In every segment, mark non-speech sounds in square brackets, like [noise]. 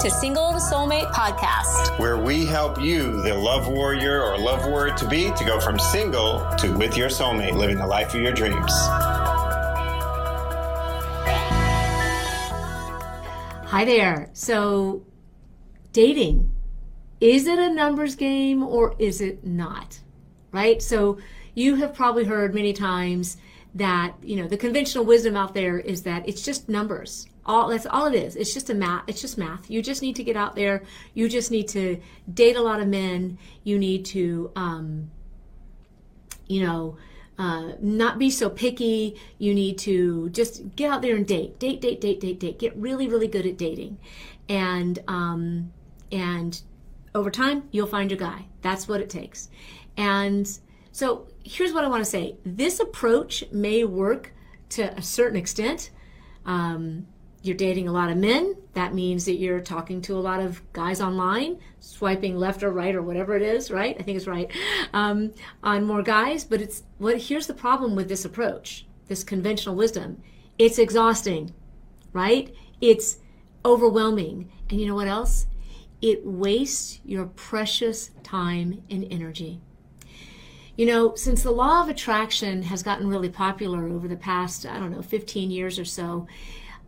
to Single Soulmate podcast, where we help you, the love warrior or love warrior to be, to go from single to with your soulmate, living the life of your dreams. Hi there. So, dating, is it a numbers game or is it not? Right? So, you have probably heard many times that, you know, the conventional wisdom out there is that it's just numbers. All that's all it is. It's just a math. It's just math. You just need to get out there. You just need to date a lot of men. You need to, um, you know, uh, not be so picky. You need to just get out there and date, date, date, date, date, date. Get really, really good at dating, and um, and over time you'll find your guy. That's what it takes. And so here's what I want to say: this approach may work to a certain extent. Um, you're dating a lot of men. That means that you're talking to a lot of guys online, swiping left or right or whatever it is, right? I think it's right um, on more guys. But it's what here's the problem with this approach, this conventional wisdom. It's exhausting, right? It's overwhelming, and you know what else? It wastes your precious time and energy. You know, since the law of attraction has gotten really popular over the past, I don't know, 15 years or so,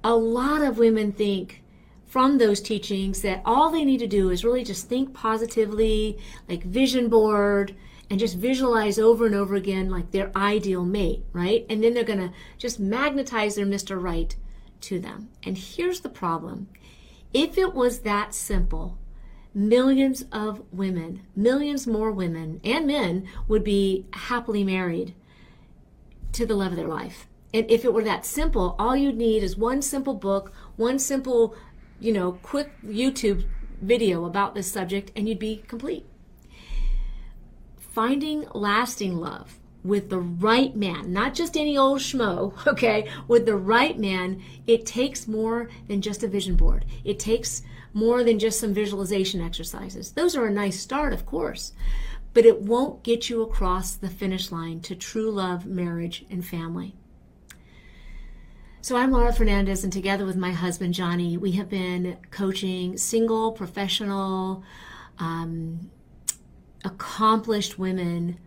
a lot of women think from those teachings that all they need to do is really just think positively, like vision board, and just visualize over and over again like their ideal mate, right? And then they're going to just magnetize their Mr. Right to them. And here's the problem if it was that simple, millions of women, millions more women and men would be happily married to the love of their life. And if it were that simple, all you'd need is one simple book, one simple, you know, quick YouTube video about this subject, and you'd be complete. Finding lasting love with the right man, not just any old schmo, [laughs] okay, with the right man, it takes more than just a vision board. It takes more than just some visualization exercises. Those are a nice start, of course, but it won't get you across the finish line to true love, marriage, and family. So I'm Lara Fernandez, and together with my husband Johnny, we have been coaching single, professional, um, accomplished women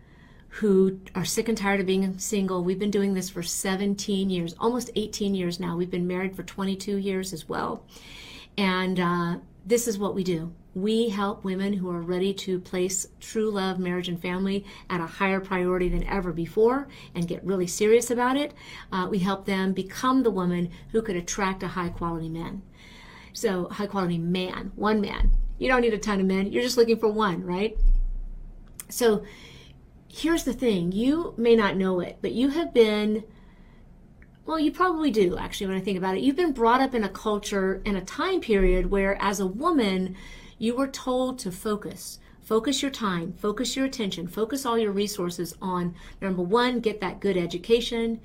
who are sick and tired of being single. We've been doing this for 17 years, almost 18 years now. We've been married for 22 years as well. And uh, this is what we do. We help women who are ready to place true love, marriage, and family at a higher priority than ever before and get really serious about it. Uh, we help them become the woman who could attract a high quality man. So, high quality man, one man. You don't need a ton of men, you're just looking for one, right? So, here's the thing you may not know it, but you have been well, you probably do, actually, when I think about it. You've been brought up in a culture and a time period where, as a woman, you were told to focus. Focus your time, focus your attention, focus all your resources on number one, get that good education,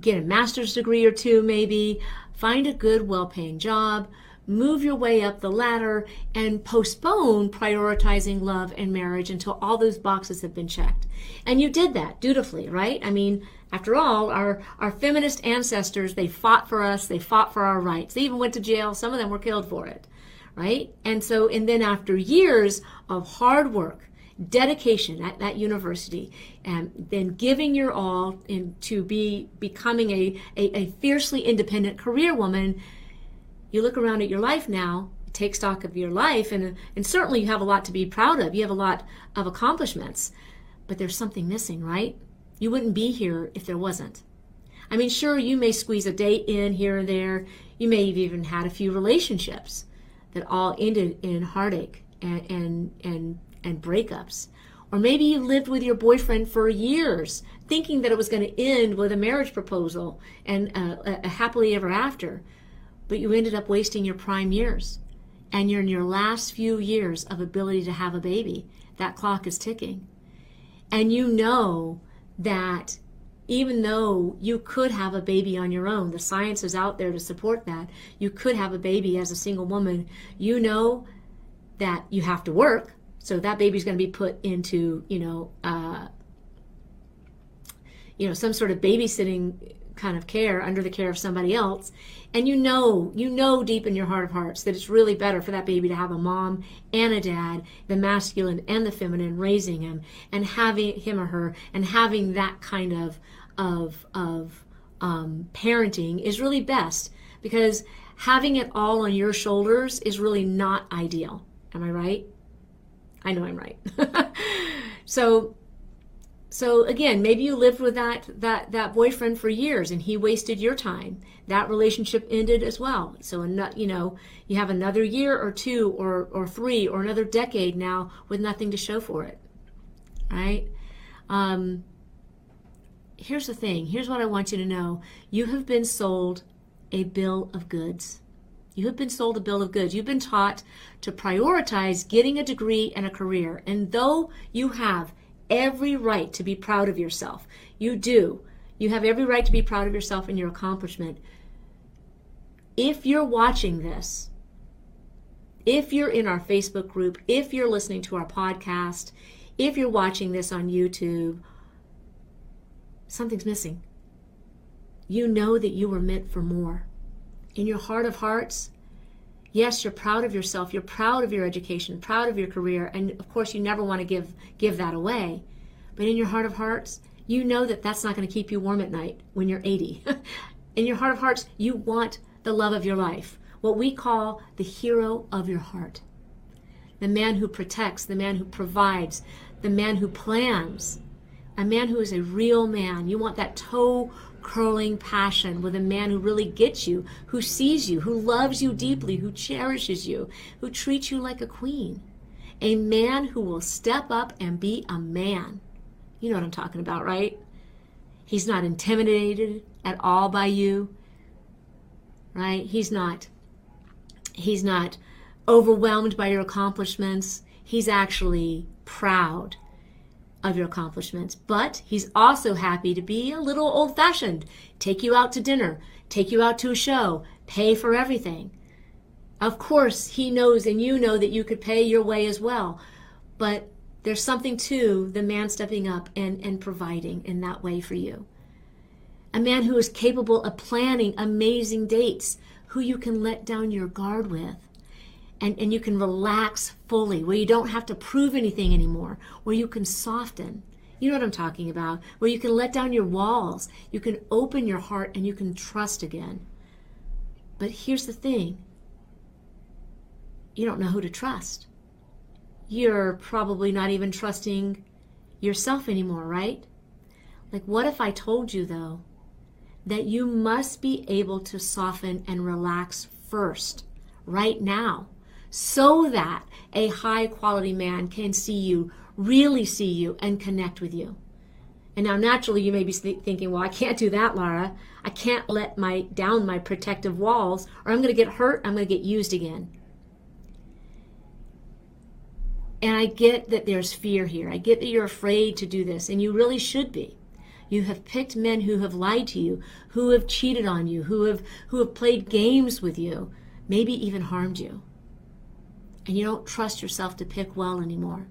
get a master's degree or two, maybe, find a good, well paying job, move your way up the ladder, and postpone prioritizing love and marriage until all those boxes have been checked. And you did that dutifully, right? I mean, after all, our, our feminist ancestors, they fought for us, they fought for our rights. They even went to jail, some of them were killed for it right? And so, and then after years of hard work, dedication at that university, and then giving your all in, to be becoming a, a, a fiercely independent career woman, you look around at your life now, take stock of your life, and, and certainly you have a lot to be proud of. You have a lot of accomplishments, but there's something missing, right? You wouldn't be here if there wasn't. I mean, sure, you may squeeze a date in here and there. You may have even had a few relationships that all ended in heartache and and and, and breakups. Or maybe you lived with your boyfriend for years, thinking that it was going to end with a marriage proposal and uh, a, a happily ever after, but you ended up wasting your prime years, and you're in your last few years of ability to have a baby. That clock is ticking, and you know that even though you could have a baby on your own, the science is out there to support that. You could have a baby as a single woman. You know that you have to work, so that baby's going to be put into, you know, uh, you know, some sort of babysitting kind of care under the care of somebody else. And you know you know deep in your heart of hearts that it's really better for that baby to have a mom and a dad the masculine and the feminine raising him and having him or her and having that kind of of of um, parenting is really best. Because having it all on your shoulders is really not ideal. Am i right? I know i'm right. [laughs] So so again maybe you lived with that that that boyfriend for years and he wasted your time. That relationship ended as well. So you know you have another year or two or or three or another decade now with nothing to show for it right? Um, here's the thing. Here's what i want you to know. You have been sold a bill of goods. You have been sold a bill of goods. You've been taught to prioritize getting a degree and a career. And though you have every right to be proud of yourself. You do. You have every right to be proud of yourself and your accomplishment. If you're watching this, if you're in our Facebook group, if you're listening to our podcast, if you're watching this on YouTube, something's missing. You know that you were meant for more. In your heart of hearts, yes, you're proud of yourself, you're proud of your education, proud of your career, and of course you never want to give give that away. But in your heart of hearts, you know that that's not going to keep you warm at night when you're 80. [laughs] in your heart of hearts, you want the love of your life, what we call the hero of your heart. The man who protects, the man who provides, the man who plans, a man who is a real man. You want that toe curling passion with a man who really gets you, who sees you, who loves you deeply, who cherishes you, who treats you like a queen. A man who will step up and be a man. You know what I'm talking about, right? He's not intimidated at all by you. Right? He's not he's not overwhelmed by your accomplishments. He's actually proud of your accomplishments, but he's also happy to be a little old fashioned, take you out to dinner, take you out to a show, pay for everything. Of course, he knows and you know that you could pay your way as well, but there's something to the man stepping up and, and providing in that way for you. A man who is capable of planning amazing dates, who you can let down your guard with and, and you can relax fully, where you don't have to prove anything anymore, where you can soften. You know what I'm talking about? Where you can let down your walls, you can open your heart, and you can trust again. But here's the thing you don't know who to trust. You're probably not even trusting yourself anymore, right? Like, what if I told you, though, that you must be able to soften and relax first, right now? So that a high quality man can see you, really see you, and connect with you. And now, naturally, you may be thinking, well, I can't do that, Lara. I can't let my down my protective walls, or I'm going to get hurt. I'm going to get used again. And I get that there's fear here. I get that you're afraid to do this, and you really should be. You have picked men who have lied to you, who have cheated on you, who have who have played games with you, maybe even harmed you and you don't trust yourself to pick well anymore.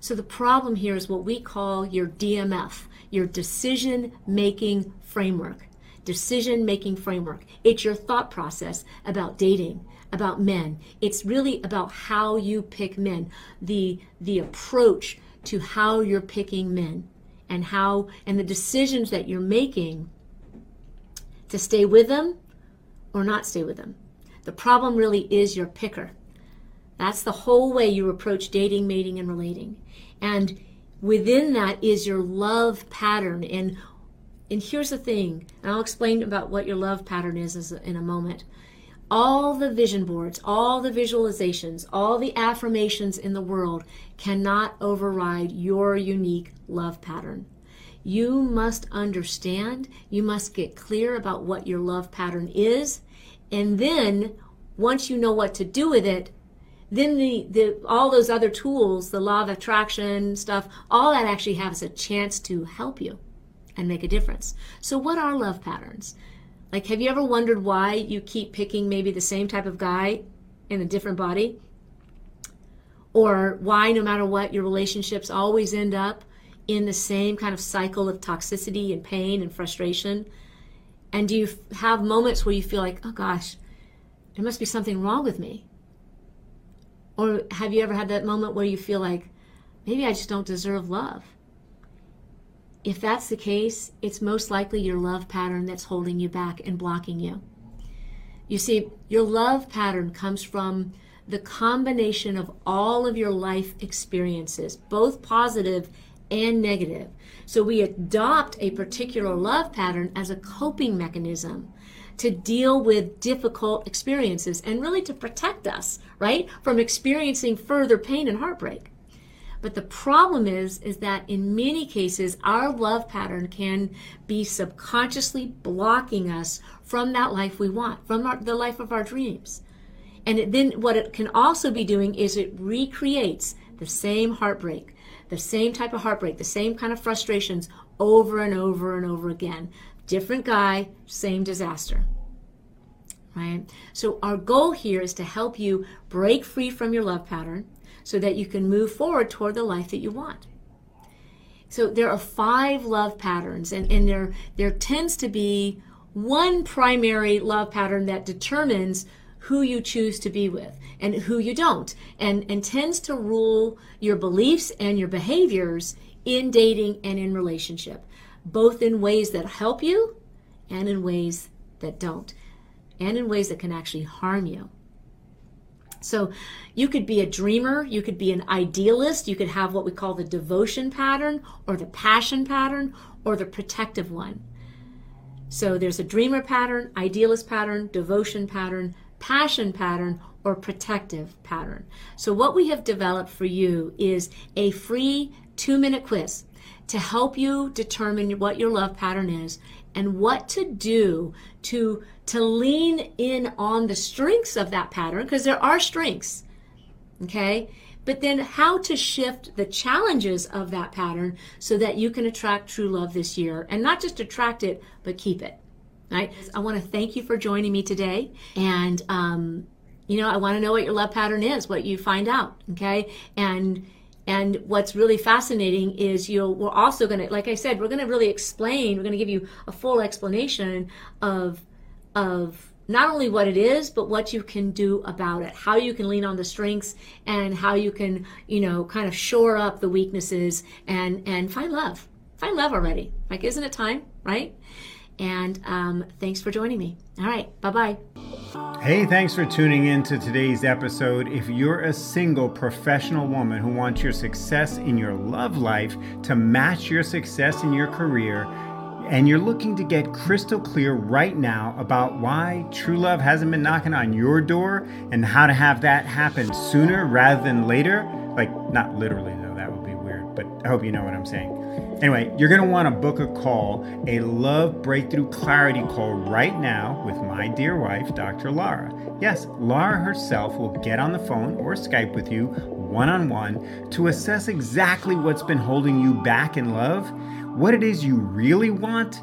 So the problem here is what we call your DMF, your decision making framework. Decision making framework. It's your thought process about dating, about men. It's really about how you pick men, the the approach to how you're picking men and how and the decisions that you're making to stay with them or not stay with them. The problem really is your picker. That's the whole way you approach dating, mating, and relating. And within that is your love pattern. And and here's the thing, and I'll explain about what your love pattern is in a moment. All the vision boards, all the visualizations, all the affirmations in the world cannot override your unique love pattern. You must understand, you must get clear about what your love pattern is, and then once you know what to do with it, then the, the all those other tools, the law of attraction stuff, all that actually has a chance to help you and make a difference. So what are love patterns? Like have you ever wondered why you keep picking maybe the same type of guy in a different body? Or why no matter what your relationships always end up in the same kind of cycle of toxicity and pain and frustration? And do you have moments where you feel like, oh gosh, there must be something wrong with me? Or have you ever had that moment where you feel like, maybe I just don't deserve love? If that's the case, it's most likely your love pattern that's holding you back and blocking you. You see, your love pattern comes from the combination of all of your life experiences, both positive and negative. So we adopt a particular love pattern as a coping mechanism to deal with difficult experiences and really to protect us, right, from experiencing further pain and heartbreak. But the problem is is that in many cases our love pattern can be subconsciously blocking us from that life we want, from our, the life of our dreams. And it, then what it can also be doing is it recreates the same heartbreak, the same type of heartbreak, the same kind of frustrations over and over and over again. Different guy, same disaster. Right? So our goal here is to help you break free from your love pattern so that you can move forward toward the life that you want. So there are five love patterns, and, and there, there tends to be one primary love pattern that determines who you choose to be with and who you don't, and, and tends to rule your beliefs and your behaviors in dating and in relationship, both in ways that help you and in ways that don't, and in ways that can actually harm you. So you could be a dreamer, you could be an idealist, you could have what we call the devotion pattern or the passion pattern or the protective one. So there's a dreamer pattern, idealist pattern, devotion pattern, passion pattern, or protective pattern. So what we have developed for you is a free two minute quiz to help you determine what your love pattern is and what to do to to lean in on the strengths of that pattern because there are strengths okay? But then how to shift the challenges of that pattern so that you can attract true love this year and not just attract it but keep it right? I want to thank you for joining me today and um, you know i want to know what your love pattern is what you find out okay? And and what's really fascinating is you'll we're also going to like i said we're going to really explain we're going to give you a full explanation of of not only what it is but what you can do about it. How you can lean on the strengths and how you can you know kind of shore up the weaknesses and and find love. Find love already. Like isn't it time right and um, thanks for joining me all right bye bye Hey, thanks for tuning in to today's episode. If you're a single professional woman who wants your success in your love life to match your success in your career, and you're looking to get crystal clear right now about why true love hasn't been knocking on your door and how to have that happen sooner rather than later, like not literally though, that would be weird, but I hope you know what I'm saying. Anyway, you're going to want to book a call, a love breakthrough clarity call right now with my dear wife, Dr. Lara. Yes, Lara herself will get on the phone or Skype with you one on one to assess exactly what's been holding you back in love, what it is you really want,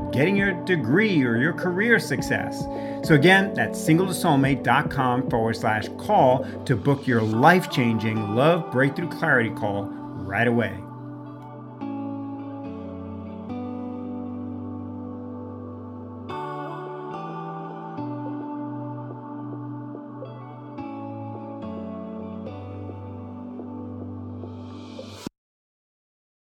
getting your degree or your career success. So, again, that's singletosoulmate.com forward slash call to book your life changing love breakthrough clarity call right away.